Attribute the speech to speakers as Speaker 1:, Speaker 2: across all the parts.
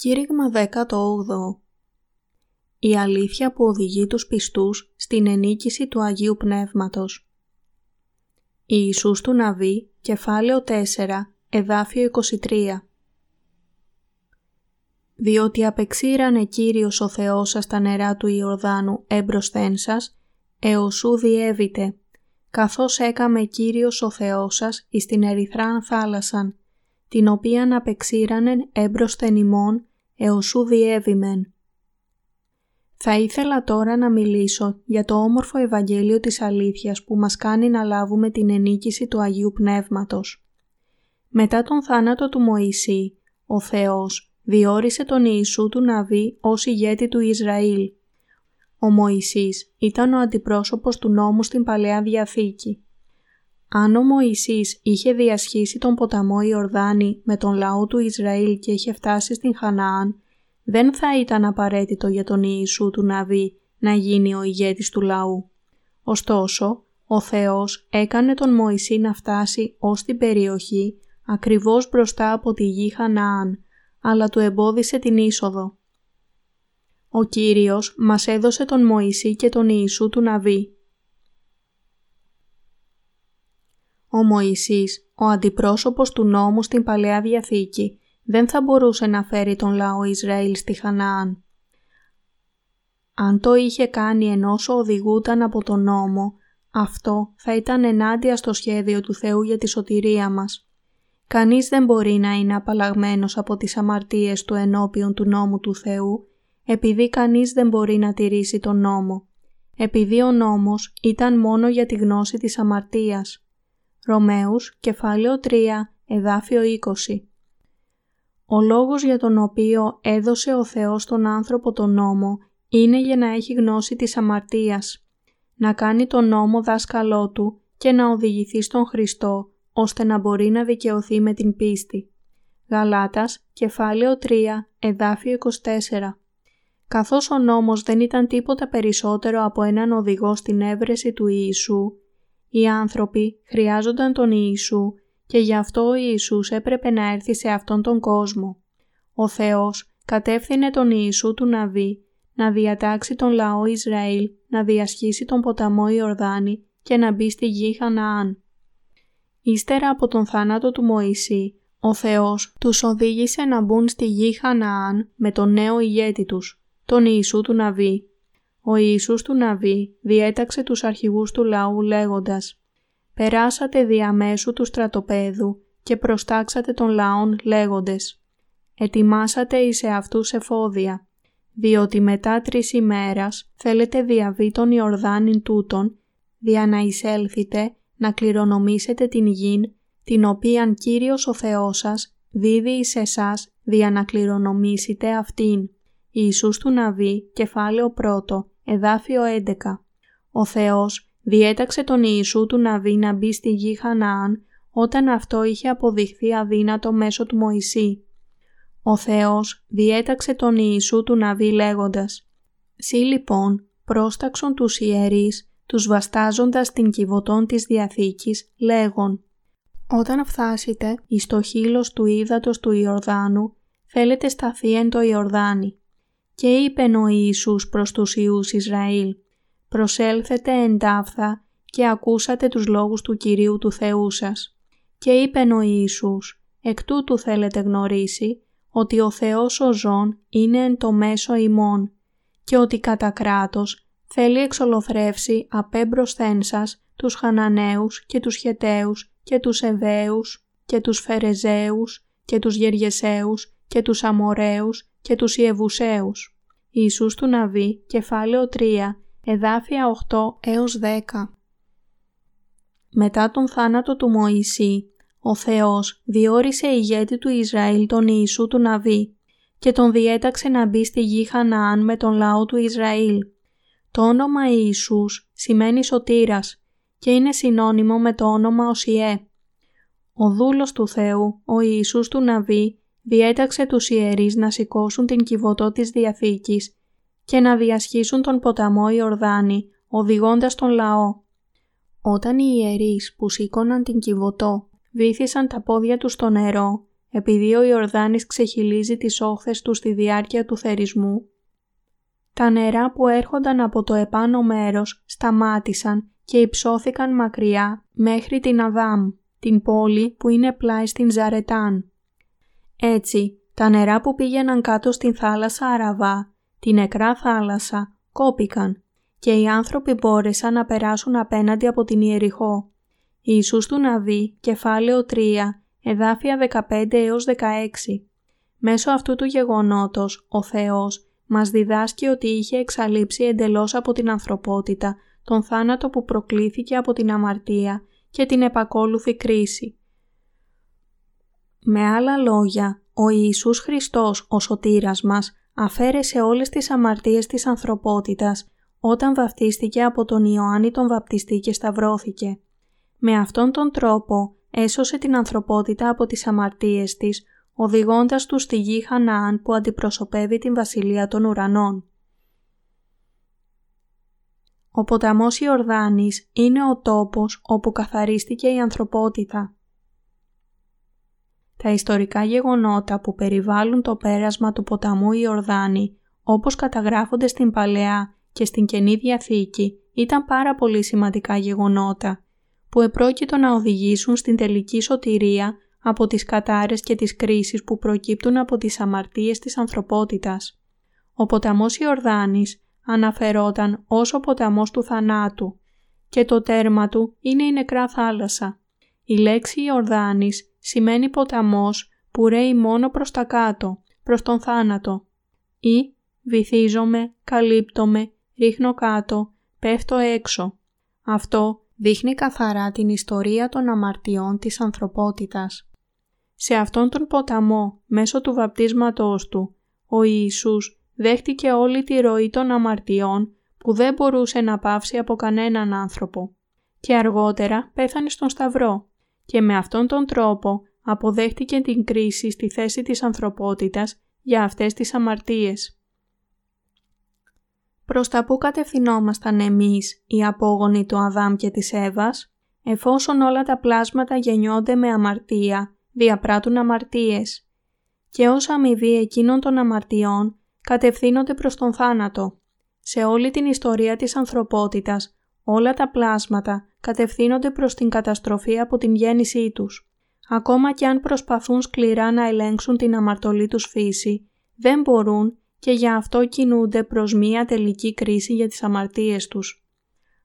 Speaker 1: Κήρυγμα 18 Η αλήθεια που οδηγεί τους πιστούς στην ενίκηση του Αγίου Πνεύματος. Ιησούς του Ναβί, κεφάλαιο 4, εδάφιο 23 Διότι απεξήρανε Κύριος ο Θεός σας τα νερά του Ιορδάνου έμπροσθέν σας, εωσού διέβητε, καθώς έκαμε Κύριος ο Θεός σας εις την ερυθράν θάλασσαν, την οποίαν απεξήρανεν έμπροσθεν ημών εωσού διέβημεν. Θα ήθελα τώρα να μιλήσω για το όμορφο Ευαγγέλιο της αλήθειας που μας κάνει να λάβουμε την ενίκηση του Αγίου Πνεύματος. Μετά τον θάνατο του Μωυσή, ο Θεός διόρισε τον Ιησού του Ναβί ως ηγέτη του Ισραήλ. Ο Μωυσής ήταν ο αντιπρόσωπος του νόμου στην Παλαιά Διαθήκη. Αν ο Μωυσής είχε διασχίσει τον ποταμό Ιορδάνη με τον λαό του Ισραήλ και είχε φτάσει στην Χαναάν, δεν θα ήταν απαραίτητο για τον Ιησού του Ναβί να γίνει ο ηγέτης του λαού. Ωστόσο, ο Θεός έκανε τον Μωυσή να φτάσει ως την περιοχή ακριβώς μπροστά από τη γη Χαναάν, αλλά του εμπόδισε την είσοδο. Ο Κύριος μας έδωσε τον Μωυσή και τον Ιησού του Ναβί Ο Μωυσής, ο αντιπρόσωπος του νόμου στην Παλαιά Διαθήκη, δεν θα μπορούσε να φέρει τον λαό Ισραήλ στη Χαναάν. Αν το είχε κάνει ενώ οδηγούταν από τον νόμο, αυτό θα ήταν ενάντια στο σχέδιο του Θεού για τη σωτηρία μας. Κανείς δεν μπορεί να είναι απαλλαγμένος από τις αμαρτίες του ενώπιον του νόμου του Θεού, επειδή κανείς δεν μπορεί να τηρήσει τον νόμο. Επειδή ο νόμος ήταν μόνο για τη γνώση της αμαρτίας. Ρωμαίους, κεφάλαιο 3, εδάφιο 20. Ο λόγος για τον οποίο έδωσε ο Θεός τον άνθρωπο τον νόμο είναι για να έχει γνώση της αμαρτίας, να κάνει τον νόμο δάσκαλό του και να οδηγηθεί στον Χριστό, ώστε να μπορεί να δικαιωθεί με την πίστη. Γαλάτας, κεφάλαιο 3, εδάφιο 24. Καθώς ο νόμος δεν ήταν τίποτα περισσότερο από έναν οδηγό στην έβρεση του Ιησού, οι άνθρωποι χρειάζονταν τον Ιησού και γι' αυτό ο Ιησούς έπρεπε να έρθει σε αυτόν τον κόσμο. Ο Θεός κατεύθυνε τον Ιησού του Ναβί να διατάξει τον λαό Ισραήλ να διασχίσει τον ποταμό Ιορδάνη και να μπει στη γη Χαναάν. Ύστερα από τον θάνατο του Μωυσή, ο Θεός τους οδήγησε να μπουν στη γη Χαναάν με τον νέο ηγέτη τους, τον Ιησού του Ναβί ο Ιησούς του Ναβί διέταξε τους αρχηγούς του λαού λέγοντας «Περάσατε διαμέσου του στρατοπέδου και προστάξατε των λαών λέγοντες «Ετοιμάσατε εις αυτούς εφόδια, διότι μετά τρεις ημέρας θέλετε διαβεί τον Ιορδάνην τούτον, δια να εισέλθετε να κληρονομήσετε την γην, την οποίαν Κύριος ο Θεός σας δίδει εις εσάς δια να κληρονομήσετε αυτήν». Ιησούς του Ναβί, κεφάλαιο 1, εδάφιο 11. Ο Θεός διέταξε τον Ιησού του Ναβί να μπει στη γη Χαναάν όταν αυτό είχε αποδειχθεί αδύνατο μέσω του Μωυσή. Ο Θεός διέταξε τον Ιησού του Ναβί λέγοντας «Σύ λοιπόν πρόσταξον τους ιερείς, τους βαστάζοντας την κυβωτών της Διαθήκης, λέγον «Όταν φτάσετε εις το χείλος του ύδατος του Ιορδάνου, θέλετε σταθεί εν το Ιορδάνη και είπε ο Ιησούς προς τους Ιούς Ισραήλ «Προσέλθετε εντάφθα και ακούσατε τους λόγους του Κυρίου του Θεού σας». Και είπε ο Ιησούς «Εκ τούτου θέλετε γνωρίσει ότι ο Θεός ο ζών είναι εν το μέσο ημών και ότι κατά κράτος θέλει εξολοθρεύσει απέμπροσθέν σας τους Χαναναίους και τους Χεταίους και τους Εβαίους και τους Φερεζαίους και τους Γεργεσαίους και τους Αμοραίους και τους Ιεβουσαίους. Ιησούς του Ναβί, κεφάλαιο 3, εδάφια 8 έως 10. Μετά τον θάνατο του Μωυσή, ο Θεός διόρισε ηγέτη του Ισραήλ τον Ιησού του Ναβί και τον διέταξε να μπει στη γη Χαναάν με τον λαό του Ισραήλ. Το όνομα Ιησούς σημαίνει σωτήρας και είναι συνώνυμο με το όνομα Οσιέ. Ο δούλος του Θεού, ο Ιησούς του Ναβί, διέταξε τους ιερείς να σηκώσουν την κυβωτό της Διαθήκης και να διασχίσουν τον ποταμό Ιορδάνη, οδηγώντας τον λαό. Όταν οι ιερείς που σήκωναν την κυβωτό βήθησαν τα πόδια τους στο νερό, επειδή ο Ιορδάνης ξεχυλίζει τις όχθες του στη διάρκεια του θερισμού, τα νερά που έρχονταν από το επάνω μέρος σταμάτησαν και υψώθηκαν μακριά μέχρι την Αδάμ, την πόλη που είναι πλάι στην Ζαρετάν. Έτσι, τα νερά που πήγαιναν κάτω στην θάλασσα Αραβά, την νεκρά θάλασσα, κόπηκαν και οι άνθρωποι μπόρεσαν να περάσουν απέναντι από την Ιεριχώ. Ιησούς του Ναβί, κεφάλαιο 3, εδάφια 15 έως 16. Μέσω αυτού του γεγονότος, ο Θεός μας διδάσκει ότι είχε εξαλείψει εντελώς από την ανθρωπότητα τον θάνατο που προκλήθηκε από την αμαρτία και την επακόλουθη κρίση. Με άλλα λόγια, ο Ιησούς Χριστός, ο σωτήρας μας, αφαίρεσε όλες τις αμαρτίες της ανθρωπότητας όταν βαπτίστηκε από τον Ιωάννη τον βαπτιστή και σταυρώθηκε. Με αυτόν τον τρόπο έσωσε την ανθρωπότητα από τις αμαρτίες της, οδηγώντας τους στη γη Χαναάν που αντιπροσωπεύει την Βασιλεία των Ουρανών. Ο ποταμός Ιορδάνης είναι ο τόπος όπου καθαρίστηκε η ανθρωπότητα. Τα ιστορικά γεγονότα που περιβάλλουν το πέρασμα του ποταμού Ιορδάνη, όπως καταγράφονται στην Παλαιά και στην Καινή Διαθήκη, ήταν πάρα πολύ σημαντικά γεγονότα, που επρόκειτο να οδηγήσουν στην τελική σωτηρία από τις κατάρες και τις κρίσεις που προκύπτουν από τις αμαρτίες της ανθρωπότητας. Ο ποταμός Ιορδάνης αναφερόταν ως ο ποταμός του θανάτου και το τέρμα του είναι η νεκρά θάλασσα. Η λέξη Ιορδάνης σημαίνει ποταμός που ρέει μόνο προς τα κάτω, προς τον θάνατο ή βυθίζομαι, καλύπτομαι, ρίχνω κάτω, πέφτω έξω. Αυτό δείχνει καθαρά την ιστορία των αμαρτιών της ανθρωπότητας. Σε αυτόν τον ποταμό, μέσω του βαπτίσματός του, ο Ιησούς δέχτηκε όλη τη ροή των αμαρτιών που δεν μπορούσε να πάυσει από κανέναν άνθρωπο και αργότερα πέθανε στον Σταυρό και με αυτόν τον τρόπο αποδέχτηκε την κρίση στη θέση της ανθρωπότητας για αυτές τις αμαρτίες. Προς τα που κατευθυνόμασταν εμείς, οι απόγονοι του Αδάμ και της Εύας, εφόσον όλα τα πλάσματα γεννιόνται με αμαρτία, διαπράττουν αμαρτίες και ως αμοιβή εκείνων των αμαρτιών κατευθύνονται προς τον θάνατο. Σε όλη την ιστορία της ανθρωπότητας, όλα τα πλάσματα κατευθύνονται προς την καταστροφή από την γέννησή τους. Ακόμα και αν προσπαθούν σκληρά να ελέγξουν την αμαρτωλή τους φύση, δεν μπορούν και γι' αυτό κινούνται προς μία τελική κρίση για τις αμαρτίες τους.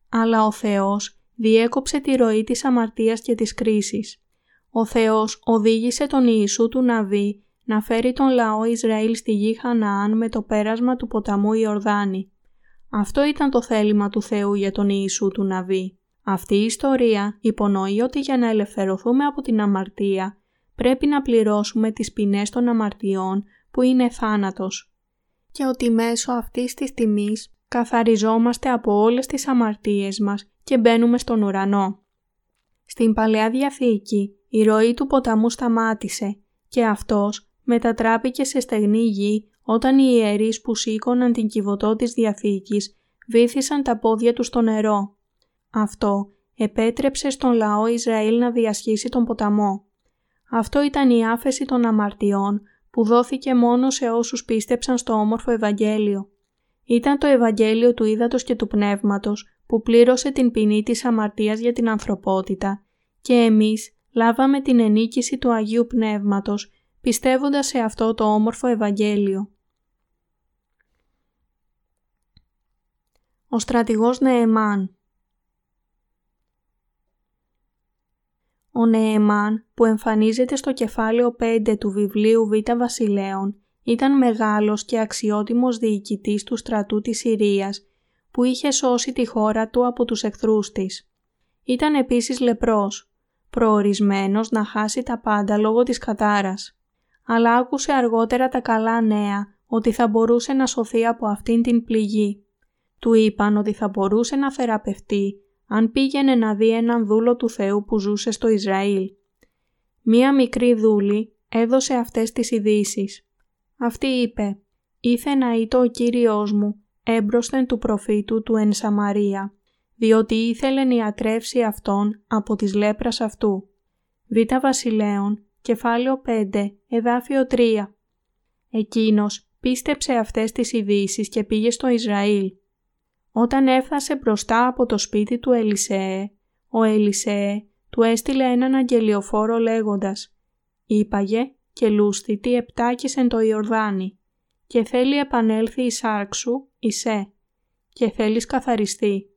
Speaker 1: Αλλά ο Θεός διέκοψε τη ροή της αμαρτίας και της κρίσης. Ο Θεός οδήγησε τον Ιησού του Ναβί να φέρει τον λαό Ισραήλ στη γη Χαναάν με το πέρασμα του ποταμού Ιορδάνη. Αυτό ήταν το θέλημα του Θεού για τον Ιησού του Ναβί. Αυτή η ιστορία υπονοεί ότι για να ελευθερωθούμε από την αμαρτία πρέπει να πληρώσουμε τις ποινές των αμαρτιών που είναι θάνατος και ότι μέσω αυτής της τιμής καθαριζόμαστε από όλες τις αμαρτίες μας και μπαίνουμε στον ουρανό. Στην Παλαιά Διαθήκη η ροή του ποταμού σταμάτησε και αυτός μετατράπηκε σε στεγνή γη όταν οι ιερείς που σήκωναν την κυβωτό της Διαθήκης βήθησαν τα πόδια τους στο νερό. Αυτό επέτρεψε στον λαό Ισραήλ να διασχίσει τον ποταμό. Αυτό ήταν η άφεση των αμαρτιών που δόθηκε μόνο σε όσους πίστεψαν στο όμορφο Ευαγγέλιο. Ήταν το Ευαγγέλιο του Ήδατος και του Πνεύματος που πλήρωσε την ποινή της αμαρτίας για την ανθρωπότητα και εμείς λάβαμε την ενίκηση του Αγίου Πνεύματος πιστεύοντας σε αυτό το όμορφο Ευαγγέλιο. Ο στρατηγός Νεεμάν Ο Νεεμάν που εμφανίζεται στο κεφάλαιο 5 του βιβλίου Β' Βασιλέων ήταν μεγάλος και αξιότιμος διοικητής του στρατού της Συρίας που είχε σώσει τη χώρα του από τους εχθρούς της. Ήταν επίσης λεπρός, προορισμένος να χάσει τα πάντα λόγω της κατάρας αλλά άκουσε αργότερα τα καλά νέα ότι θα μπορούσε να σωθεί από αυτήν την πληγή. Του είπαν ότι θα μπορούσε να θεραπευτεί αν πήγαινε να δει έναν δούλο του Θεού που ζούσε στο Ισραήλ. Μία μικρή δούλη έδωσε αυτές τις ειδήσεις. Αυτή είπε «Ήθε να ήτο ο Κύριος μου έμπροσθεν του προφήτου του εν Σαμαρία, διότι ήθελε να ιατρεύσει αυτόν από τις λέπρας αυτού». Β' Βασιλέων κεφάλαιο 5, εδάφιο 3. Εκείνος πίστεψε αυτές τις ειδήσεις και πήγε στο Ισραήλ. Όταν έφτασε μπροστά από το σπίτι του Ελισέ, ο Ελισέ του έστειλε έναν αγγελιοφόρο λέγοντας «Είπαγε και λούστητη επτάκησεν το Ιορδάνη και θέλει επανέλθει η σάρξου, Ισέ, και θέλεις καθαριστεί».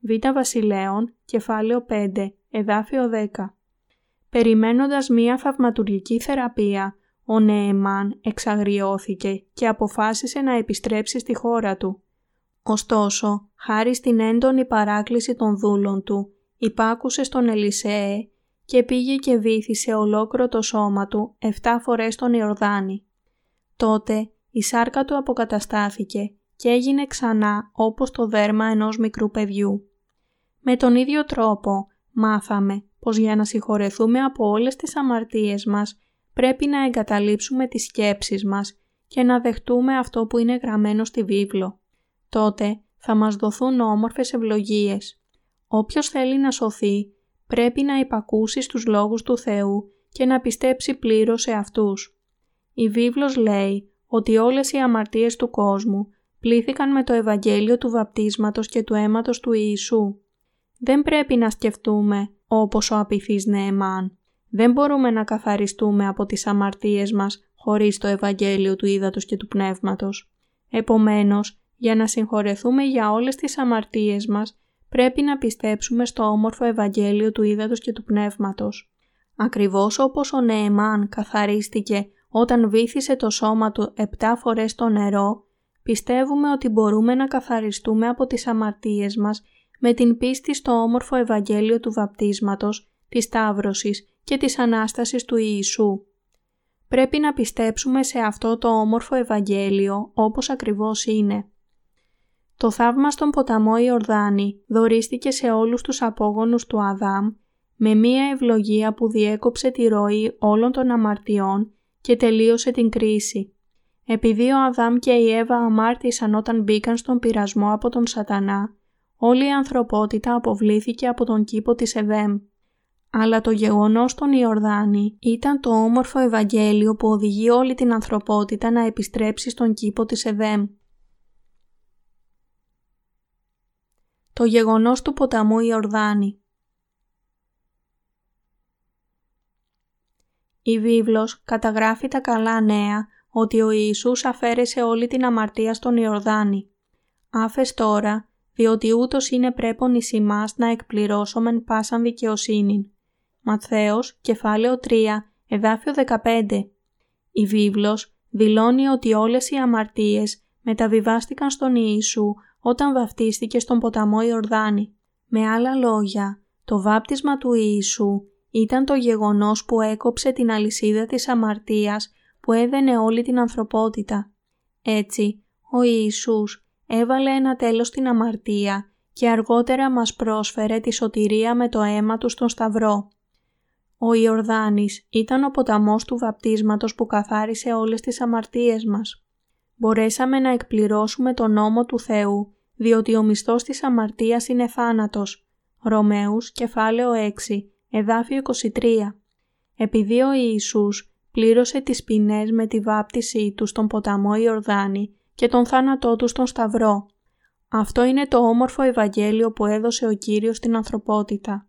Speaker 1: Β. Βασιλέων, κεφάλαιο 5, εδάφιο 10. Περιμένοντας μία θαυματουργική θεραπεία, ο Νεεμάν εξαγριώθηκε και αποφάσισε να επιστρέψει στη χώρα του. Ωστόσο, χάρη στην έντονη παράκληση των δούλων του, υπάκουσε στον Ελισέε και πήγε και βήθησε ολόκληρο το σώμα του 7 φορές τον Ιορδάνη. Τότε η σάρκα του αποκαταστάθηκε και έγινε ξανά όπως το δέρμα ενός μικρού παιδιού. Με τον ίδιο τρόπο μάθαμε πως για να συγχωρεθούμε από όλες τις αμαρτίες μας πρέπει να εγκαταλείψουμε τις σκέψεις μας και να δεχτούμε αυτό που είναι γραμμένο στη βίβλο. Τότε θα μας δοθούν όμορφες ευλογίες. Όποιος θέλει να σωθεί πρέπει να υπακούσει στους λόγους του Θεού και να πιστέψει πλήρως σε αυτούς. Η βίβλος λέει ότι όλες οι αμαρτίες του κόσμου πλήθηκαν με το Ευαγγέλιο του βαπτίσματος και του αίματος του Ιησού. Δεν πρέπει να σκεφτούμε όπως ο απειθής Νεεμάν. Δεν μπορούμε να καθαριστούμε από τις αμαρτίες μας χωρίς το Ευαγγέλιο του Ήδατος και του Πνεύματος. Επομένως, για να συγχωρεθούμε για όλες τις αμαρτίες μας, πρέπει να πιστέψουμε στο όμορφο Ευαγγέλιο του Ήδατος και του Πνεύματος. Ακριβώς όπως ο Νεεμάν καθαρίστηκε όταν βήθησε το σώμα του επτά φορές στο νερό, πιστεύουμε ότι μπορούμε να καθαριστούμε από τις αμαρτίες μας με την πίστη στο όμορφο Ευαγγέλιο του βαπτίσματος, της Σταύρωσης και της Ανάστασης του Ιησού. Πρέπει να πιστέψουμε σε αυτό το όμορφο Ευαγγέλιο όπως ακριβώς είναι. Το θαύμα στον ποταμό Ιορδάνη δωρίστηκε σε όλους τους απόγονους του Αδάμ με μία ευλογία που διέκοψε τη ροή όλων των αμαρτιών και τελείωσε την κρίση. Επειδή ο Αδάμ και η Εύα αμάρτησαν όταν μπήκαν στον πειρασμό από τον σατανά, όλη η ανθρωπότητα αποβλήθηκε από τον κήπο της Εδέμ. Αλλά το γεγονός των Ιορδάνη ήταν το όμορφο Ευαγγέλιο που οδηγεί όλη την ανθρωπότητα να επιστρέψει στον κήπο της Εδέμ. Το γεγονός του ποταμού Ιορδάνη Η βίβλος καταγράφει τα καλά νέα ότι ο Ιησούς αφαίρεσε όλη την αμαρτία στον Ιορδάνη. Άφες τώρα διότι ούτως είναι πρέπον εις ημάς να εκπληρώσομεν πάσαν δικαιοσύνην. Ματθαίος, κεφάλαιο 3, εδάφιο 15. Η βίβλος δηλώνει ότι όλες οι αμαρτίες μεταβιβάστηκαν στον Ιησού όταν βαφτίστηκε στον ποταμό Ιορδάνη. Με άλλα λόγια, το βάπτισμα του Ιησού ήταν το γεγονός που έκοψε την αλυσίδα της αμαρτίας που έδαινε όλη την ανθρωπότητα. Έτσι, ο Ιησούς έβαλε ένα τέλος στην αμαρτία και αργότερα μας πρόσφερε τη σωτηρία με το αίμα του στον Σταυρό. Ο Ιορδάνης ήταν ο ποταμός του βαπτίσματος που καθάρισε όλες τις αμαρτίες μας. Μπορέσαμε να εκπληρώσουμε τον νόμο του Θεού, διότι ο μισθός της αμαρτίας είναι θάνατος. Ρωμαίους, κεφάλαιο 6, εδάφιο 23. Επειδή ο Ιησούς πλήρωσε τις ποινές με τη βάπτισή του στον ποταμό Ιορδάνη και τον θάνατό του στον Σταυρό. Αυτό είναι το όμορφο Ευαγγέλιο που έδωσε ο Κύριος στην ανθρωπότητα.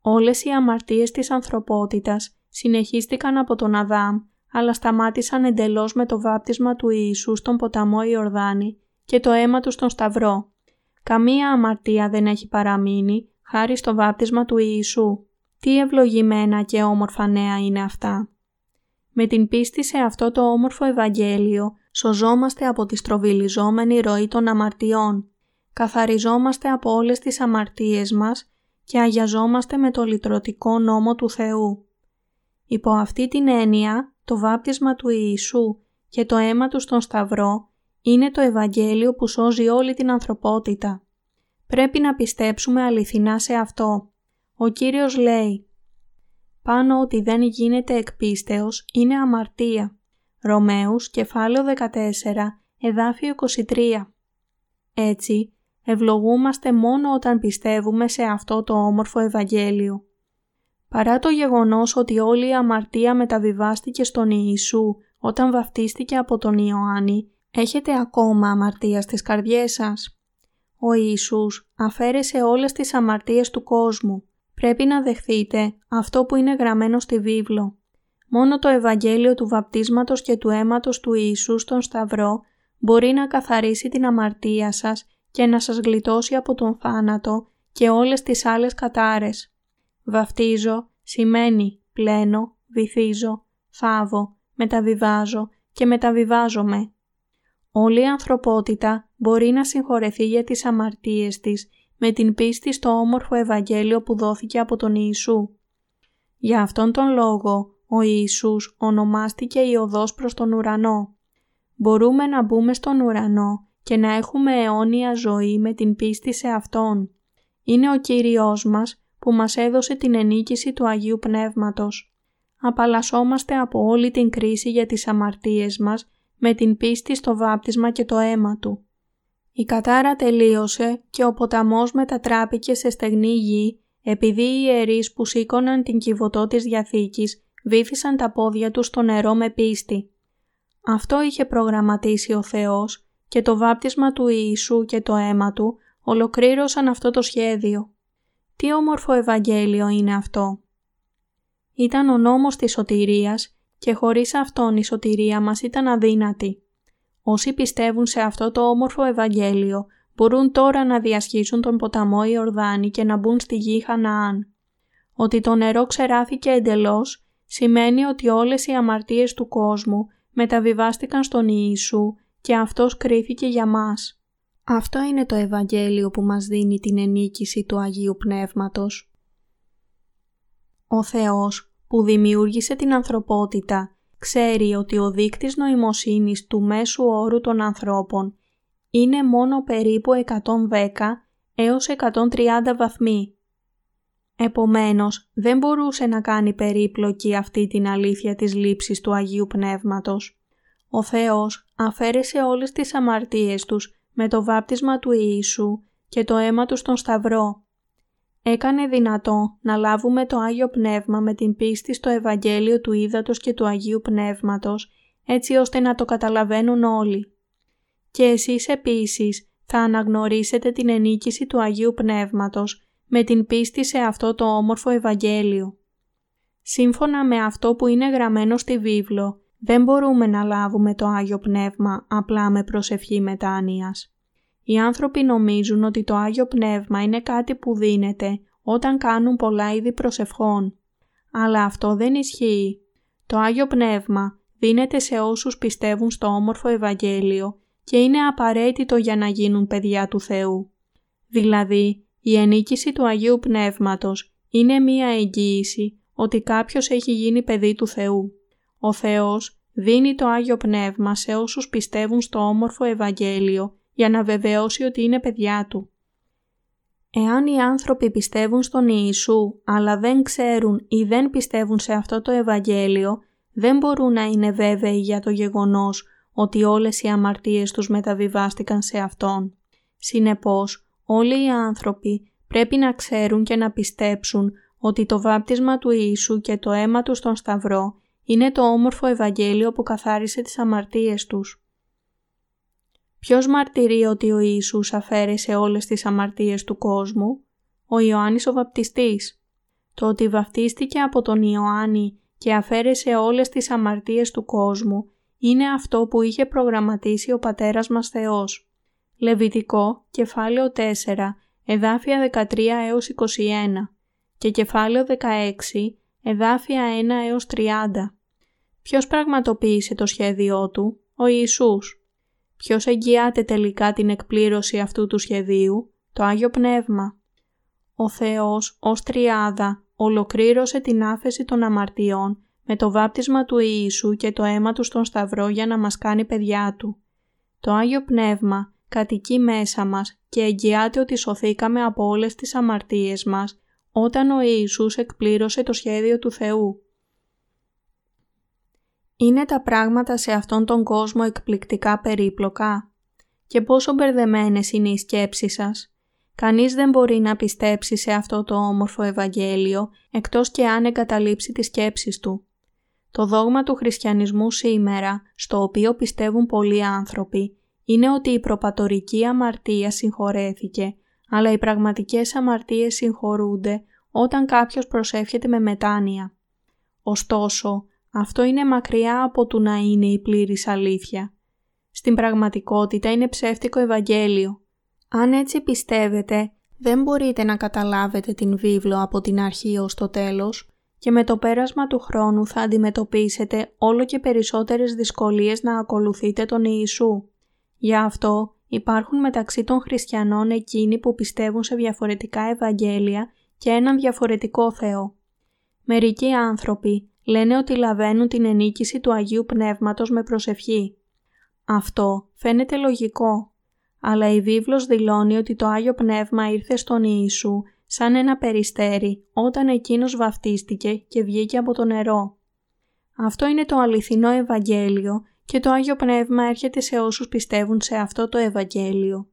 Speaker 1: Όλες οι αμαρτίες της ανθρωπότητας συνεχίστηκαν από τον Αδάμ, αλλά σταμάτησαν εντελώς με το βάπτισμα του Ιησού στον ποταμό Ιορδάνη και το αίμα του στον Σταυρό. Καμία αμαρτία δεν έχει παραμείνει χάρη στο βάπτισμα του Ιησού. Τι ευλογημένα και όμορφα νέα είναι αυτά. Με την πίστη σε αυτό το όμορφο Ευαγγέλιο σωζόμαστε από τη στροβιλιζόμενη ροή των αμαρτιών, καθαριζόμαστε από όλες τις αμαρτίες μας και αγιαζόμαστε με το λυτρωτικό νόμο του Θεού. Υπό αυτή την έννοια, το βάπτισμα του Ιησού και το αίμα του στον Σταυρό είναι το Ευαγγέλιο που σώζει όλη την ανθρωπότητα. Πρέπει να πιστέψουμε αληθινά σε αυτό. Ο Κύριος λέει «Πάνω ότι δεν γίνεται εκπίστεως είναι αμαρτία». Ρωμαίους, κεφάλαιο 14, εδάφιο 23. Έτσι, ευλογούμαστε μόνο όταν πιστεύουμε σε αυτό το όμορφο Ευαγγέλιο. Παρά το γεγονός ότι όλη η αμαρτία μεταβιβάστηκε στον Ιησού όταν βαφτίστηκε από τον Ιωάννη, έχετε ακόμα αμαρτία στις καρδιές σας. Ο Ιησούς αφαίρεσε όλες τις αμαρτίες του κόσμου. Πρέπει να δεχθείτε αυτό που είναι γραμμένο στη βίβλο. Μόνο το Ευαγγέλιο του βαπτίσματος και του αίματος του Ιησού στον Σταυρό μπορεί να καθαρίσει την αμαρτία σας και να σας γλιτώσει από τον θάνατο και όλες τις άλλες κατάρες. Βαφτίζω σημαίνει πλένω, βυθίζω, θάβω, μεταβιβάζω και μεταβιβάζομαι. Όλη η ανθρωπότητα μπορεί να συγχωρεθεί για τις αμαρτίες της με την πίστη στο όμορφο Ευαγγέλιο που δόθηκε από τον Ιησού. Για αυτόν τον λόγο ο Ιησούς ονομάστηκε η οδός προς τον ουρανό. Μπορούμε να μπούμε στον ουρανό και να έχουμε αιώνια ζωή με την πίστη σε Αυτόν. Είναι ο Κύριος μας που μας έδωσε την ενίκηση του Αγίου Πνεύματος. Απαλλασσόμαστε από όλη την κρίση για τις αμαρτίες μας με την πίστη στο βάπτισμα και το αίμα Του. Η κατάρα τελείωσε και ο ποταμός μετατράπηκε σε στεγνή γη επειδή οι ιερείς που σήκωναν την κυβωτό της Διαθήκης βήθησαν τα πόδια τους στο νερό με πίστη. Αυτό είχε προγραμματίσει ο Θεός και το βάπτισμα του Ιησού και το αίμα Του ολοκλήρωσαν αυτό το σχέδιο. Τι όμορφο Ευαγγέλιο είναι αυτό. Ήταν ο νόμος της σωτηρίας και χωρίς αυτόν η σωτηρία μας ήταν αδύνατη. Όσοι πιστεύουν σε αυτό το όμορφο Ευαγγέλιο μπορούν τώρα να διασχίσουν τον ποταμό Ιορδάνη και να μπουν στη γη Χαναάν. Ότι το νερό ξεράθηκε εντελώς σημαίνει ότι όλες οι αμαρτίες του κόσμου μεταβιβάστηκαν στον Ιησού και Αυτός κρίθηκε για μας. Αυτό είναι το Ευαγγέλιο που μας δίνει την ενίκηση του Αγίου Πνεύματος. Ο Θεός που δημιούργησε την ανθρωπότητα ξέρει ότι ο δείκτης νοημοσύνης του μέσου όρου των ανθρώπων είναι μόνο περίπου 110 έως 130 βαθμοί. Επομένως, δεν μπορούσε να κάνει περίπλοκη αυτή την αλήθεια της λήψης του Αγίου Πνεύματος. Ο Θεός αφαίρεσε όλες τις αμαρτίες τους με το βάπτισμα του Ιησού και το αίμα του στον Σταυρό. Έκανε δυνατό να λάβουμε το Άγιο Πνεύμα με την πίστη στο Ευαγγέλιο του Ήδατος και του Αγίου Πνεύματος, έτσι ώστε να το καταλαβαίνουν όλοι. Και εσείς επίσης θα αναγνωρίσετε την ενίκηση του Αγίου Πνεύματος με την πίστη σε αυτό το όμορφο Ευαγγέλιο. Σύμφωνα με αυτό που είναι γραμμένο στη βίβλο, δεν μπορούμε να λάβουμε το Άγιο Πνεύμα απλά με προσευχή μετάνοιας. Οι άνθρωποι νομίζουν ότι το Άγιο Πνεύμα είναι κάτι που δίνεται όταν κάνουν πολλά είδη προσευχών. Αλλά αυτό δεν ισχύει. Το Άγιο Πνεύμα δίνεται σε όσους πιστεύουν στο όμορφο Ευαγγέλιο και είναι απαραίτητο για να γίνουν παιδιά του Θεού. Δηλαδή, η ενίκηση του Αγίου Πνεύματος είναι μία εγγύηση ότι κάποιος έχει γίνει παιδί του Θεού. Ο Θεός δίνει το Άγιο Πνεύμα σε όσους πιστεύουν στο όμορφο Ευαγγέλιο για να βεβαιώσει ότι είναι παιδιά Του. Εάν οι άνθρωποι πιστεύουν στον Ιησού αλλά δεν ξέρουν ή δεν πιστεύουν σε αυτό το Ευαγγέλιο, δεν μπορούν να είναι βέβαιοι για το γεγονός ότι όλες οι αμαρτίες τους μεταβιβάστηκαν σε Αυτόν. Συνεπώς, όλοι οι άνθρωποι πρέπει να ξέρουν και να πιστέψουν ότι το βάπτισμα του Ιησού και το αίμα του στον Σταυρό είναι το όμορφο Ευαγγέλιο που καθάρισε τις αμαρτίες τους. Ποιος μαρτυρεί ότι ο Ιησούς αφαίρεσε όλες τις αμαρτίες του κόσμου; Ο Ιωάννης ο Βαπτιστής. Το ότι βαφτίστηκε από τον Ιωάννη και αφαίρεσε όλες τις αμαρτίες του κόσμου είναι αυτό που είχε προγραμματίσει ο Πατέρας μας Θεός. Λεβιτικό, κεφάλαιο 4, εδάφια 13 έως 21 και κεφάλαιο 16, εδάφια 1 έως 30. Ποιος πραγματοποίησε το σχέδιό του, ο Ιησούς. Ποιος εγγυάται τελικά την εκπλήρωση αυτού του σχεδίου, το Άγιο Πνεύμα. Ο Θεός ως τριάδα ολοκλήρωσε την άφεση των αμαρτιών με το βάπτισμα του Ιησού και το αίμα του στον Σταυρό για να μας κάνει παιδιά Του. Το Άγιο Πνεύμα κατοικεί μέσα μας και εγγυάται ότι σωθήκαμε από όλες τις αμαρτίες μας όταν ο Ιησούς εκπλήρωσε το σχέδιο του Θεού. Είναι τα πράγματα σε αυτόν τον κόσμο εκπληκτικά περίπλοκα και πόσο μπερδεμένες είναι οι σκέψεις σας. κανείς δεν μπορεί να πιστέψει σε αυτό το όμορφο Ευαγγέλιο εκτός και αν εγκαταλείψει τις σκέψεις του. Το δόγμα του χριστιανισμού σήμερα, στο οποίο πιστεύουν πολλοί άνθρωποι, είναι ότι η προπατορική αμαρτία συγχωρέθηκε, αλλά οι πραγματικές αμαρτίες συγχωρούνται όταν κάποιος προσεύχεται με μετάνοια. Ωστόσο, αυτό είναι μακριά από του να είναι η πλήρης αλήθεια. Στην πραγματικότητα είναι ψεύτικο Ευαγγέλιο. Αν έτσι πιστεύετε, δεν μπορείτε να καταλάβετε την βίβλο από την αρχή ως το τέλος και με το πέρασμα του χρόνου θα αντιμετωπίσετε όλο και περισσότερες δυσκολίες να ακολουθείτε τον Ιησού. Γι' αυτό υπάρχουν μεταξύ των χριστιανών εκείνοι που πιστεύουν σε διαφορετικά Ευαγγέλια και έναν διαφορετικό Θεό. Μερικοί άνθρωποι λένε ότι λαβαίνουν την ενίκηση του Αγίου Πνεύματος με προσευχή. Αυτό φαίνεται λογικό, αλλά η βίβλος δηλώνει ότι το Άγιο Πνεύμα ήρθε στον Ιησού σαν ένα περιστέρι όταν εκείνος βαφτίστηκε και βγήκε από το νερό. Αυτό είναι το αληθινό Ευαγγέλιο και το Άγιο Πνεύμα έρχεται σε όσους πιστεύουν σε αυτό το Ευαγγέλιο.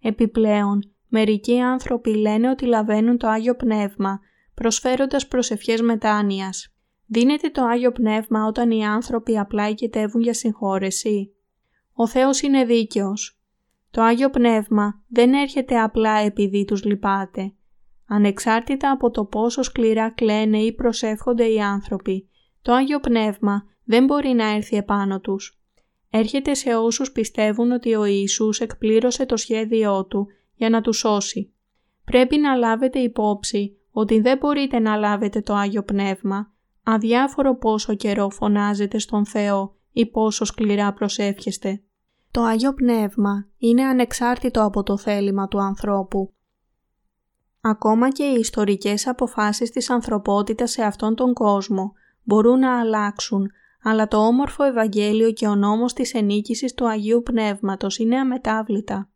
Speaker 1: Επιπλέον, μερικοί άνθρωποι λένε ότι λαβαίνουν το Άγιο Πνεύμα προσφέροντας προσευχές μετάνοιας. Δίνεται το Άγιο Πνεύμα όταν οι άνθρωποι απλά οικετεύουν για συγχώρεση; Ο Θεός είναι δίκαιος. Το Άγιο Πνεύμα δεν έρχεται απλά επειδή τους λυπάται. Ανεξάρτητα από το πόσο σκληρά κλαίνε ή προσεύχονται οι άνθρωποι, το Άγιο Πνεύμα δεν μπορεί να έρθει επάνω τους. Έρχεται σε όσους πιστεύουν ότι ο Ιησούς εκπλήρωσε το σχέδιό Του για να τους σώσει. Πρέπει να λάβετε υπόψη ότι δεν μπορείτε να λάβετε το Άγιο Πνεύμα, αδιάφορο πόσο καιρό φωνάζετε στον Θεό ή πόσο σκληρά προσεύχεστε. Το Άγιο Πνεύμα είναι ανεξάρτητο από το θέλημα του ανθρώπου. Ακόμα και οι ιστορικές αποφάσεις της ανθρωπότητας σε αυτόν τον κόσμο μπορούν να αλλάξουν, αλλά το όμορφο Ευαγγέλιο και ο νόμος της ενίκησης του Αγίου Πνεύματος είναι αμετάβλητα.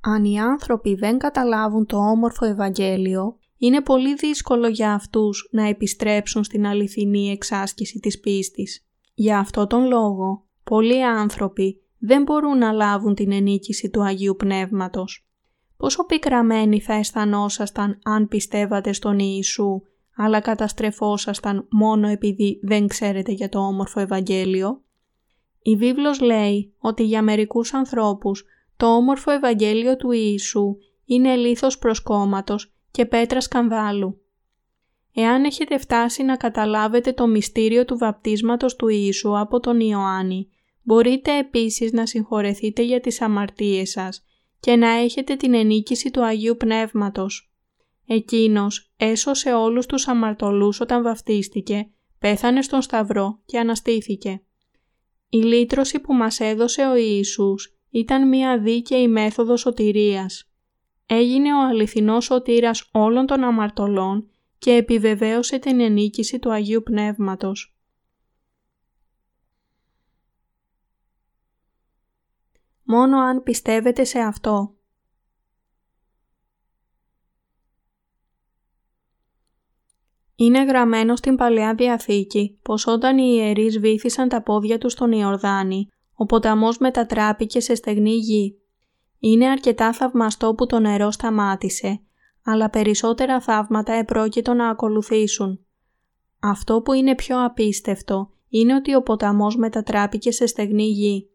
Speaker 1: Αν οι άνθρωποι δεν καταλάβουν το όμορφο Ευαγγέλιο, είναι πολύ δύσκολο για αυτούς να επιστρέψουν στην αληθινή εξάσκηση της πίστης. Για αυτό τον λόγο, πολλοί άνθρωποι δεν μπορούν να λάβουν την ενίκηση του Αγίου Πνεύματος. Πόσο πικραμένοι θα αισθανόσασταν αν πιστεύατε στον Ιησού, αλλά καταστρεφόσασταν μόνο επειδή δεν ξέρετε για το όμορφο Ευαγγέλιο. Η βίβλος λέει ότι για μερικούς ανθρώπους το όμορφο Ευαγγέλιο του Ιησού είναι λίθος προσκόμματος και πέτρας σκανδάλου. Εάν έχετε φτάσει να καταλάβετε το μυστήριο του βαπτίσματος του Ιησού από τον Ιωάννη, μπορείτε επίσης να συγχωρεθείτε για τις αμαρτίες σας και να έχετε την ενίκηση του Αγίου Πνεύματος. Εκείνος έσωσε όλους τους αμαρτωλούς όταν βαφτίστηκε, πέθανε στον Σταυρό και αναστήθηκε. Η λύτρωση που μας έδωσε ο Ιησούς ήταν μια δίκαιη μέθοδος σωτηρίας. Έγινε ο αληθινός σωτήρας όλων των αμαρτωλών και επιβεβαίωσε την ενίκηση του Αγίου Πνεύματος. Μόνο αν πιστεύετε σε αυτό. Είναι γραμμένο στην Παλαιά Διαθήκη πως όταν οι ιερείς βήθησαν τα πόδια τους στον Ιορδάνη, ο ποταμός μετατράπηκε σε στεγνή γη. Είναι αρκετά θαυμαστό που το νερό σταμάτησε, αλλά περισσότερα θαύματα επρόκειτο να ακολουθήσουν. Αυτό που είναι πιο απίστευτο είναι ότι ο ποταμός μετατράπηκε σε στεγνή γη.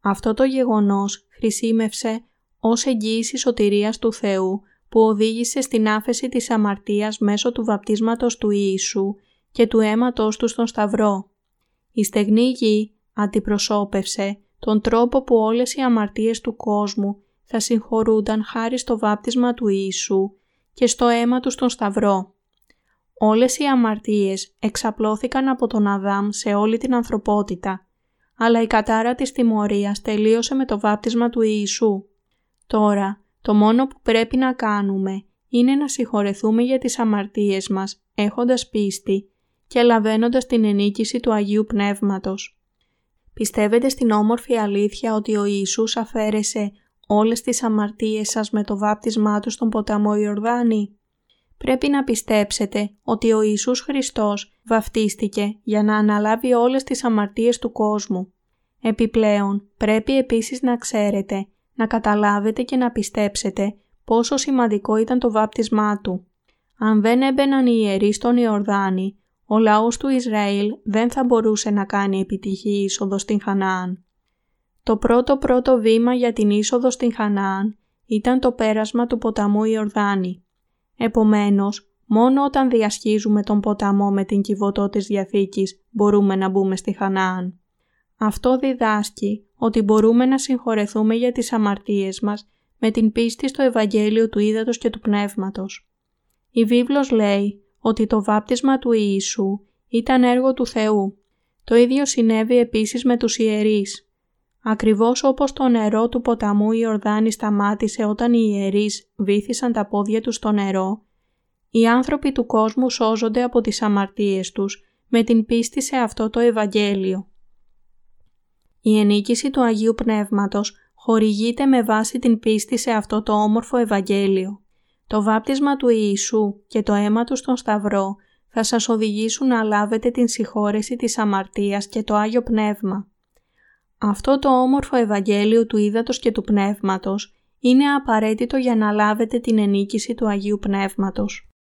Speaker 1: Αυτό το γεγονός χρησιμεύσε ως εγγύηση σωτηρίας του Θεού που οδήγησε στην άφεση της αμαρτίας μέσω του βαπτίσματος του Ιησού και του αίματος του στον Σταυρό. Η στεγνή γη αντιπροσώπευσε τον τρόπο που όλες οι αμαρτίες του κόσμου θα συγχωρούνταν χάρη στο βάπτισμα του Ιησού και στο αίμα του στον Σταυρό. Όλες οι αμαρτίες εξαπλώθηκαν από τον Αδάμ σε όλη την ανθρωπότητα, αλλά η κατάρα της τιμωρίας τελείωσε με το βάπτισμα του Ιησού. Τώρα, το μόνο που πρέπει να κάνουμε είναι να συγχωρεθούμε για τις αμαρτίες μας, έχοντας πίστη και λαβαίνοντας την ενίκηση του Αγίου Πνεύματος. Πιστεύετε στην όμορφη αλήθεια ότι ο Ιησούς αφαίρεσε όλες τις αμαρτίες σας με το βάπτισμά του στον ποταμό Ιορδάνη; Πρέπει να πιστέψετε ότι ο Ιησούς Χριστός βαφτίστηκε για να αναλάβει όλες τις αμαρτίες του κόσμου. Επιπλέον, πρέπει επίσης να ξέρετε, να καταλάβετε και να πιστέψετε πόσο σημαντικό ήταν το βάπτισμά του. Αν δεν έμπαιναν οι ιερείς στον Ιορδάνη, ο λαός του Ισραήλ δεν θα μπορούσε να κάνει επιτυχή είσοδο στην Χανάαν. Το πρώτο πρώτο βήμα για την είσοδο στην Χανάαν ήταν το πέρασμα του ποταμού Ιορδάνη. Επομένως, μόνο όταν διασχίζουμε τον ποταμό με την κυβωτό της Διαθήκης μπορούμε να μπούμε στη Χανάαν. Αυτό διδάσκει ότι μπορούμε να συγχωρεθούμε για τις αμαρτίες μας με την πίστη στο Ευαγγέλιο του Ήδατος και του Πνεύματος. Η βίβλος λέει ότι το βάπτισμα του Ιησού ήταν έργο του Θεού. Το ίδιο συνέβη επίσης με τους ιερείς. Ακριβώς όπως το νερό του ποταμού Ιορδάνη σταμάτησε όταν οι ιερείς βήθησαν τα πόδια τους στο νερό, οι άνθρωποι του κόσμου σώζονται από τις αμαρτίες τους με την πίστη σε αυτό το Ευαγγέλιο. Η ενίκηση του Αγίου Πνεύματος χορηγείται με βάση την πίστη σε αυτό το όμορφο Ευαγγέλιο. Το βάπτισμα του Ιησού και το αίμα του στον Σταυρό θα σας οδηγήσουν να λάβετε την συγχώρεση της αμαρτίας και το Άγιο Πνεύμα. Αυτό το όμορφο Ευαγγέλιο του Ήδατος και του Πνεύματος είναι απαραίτητο για να λάβετε την ενίκηση του Αγίου Πνεύματος.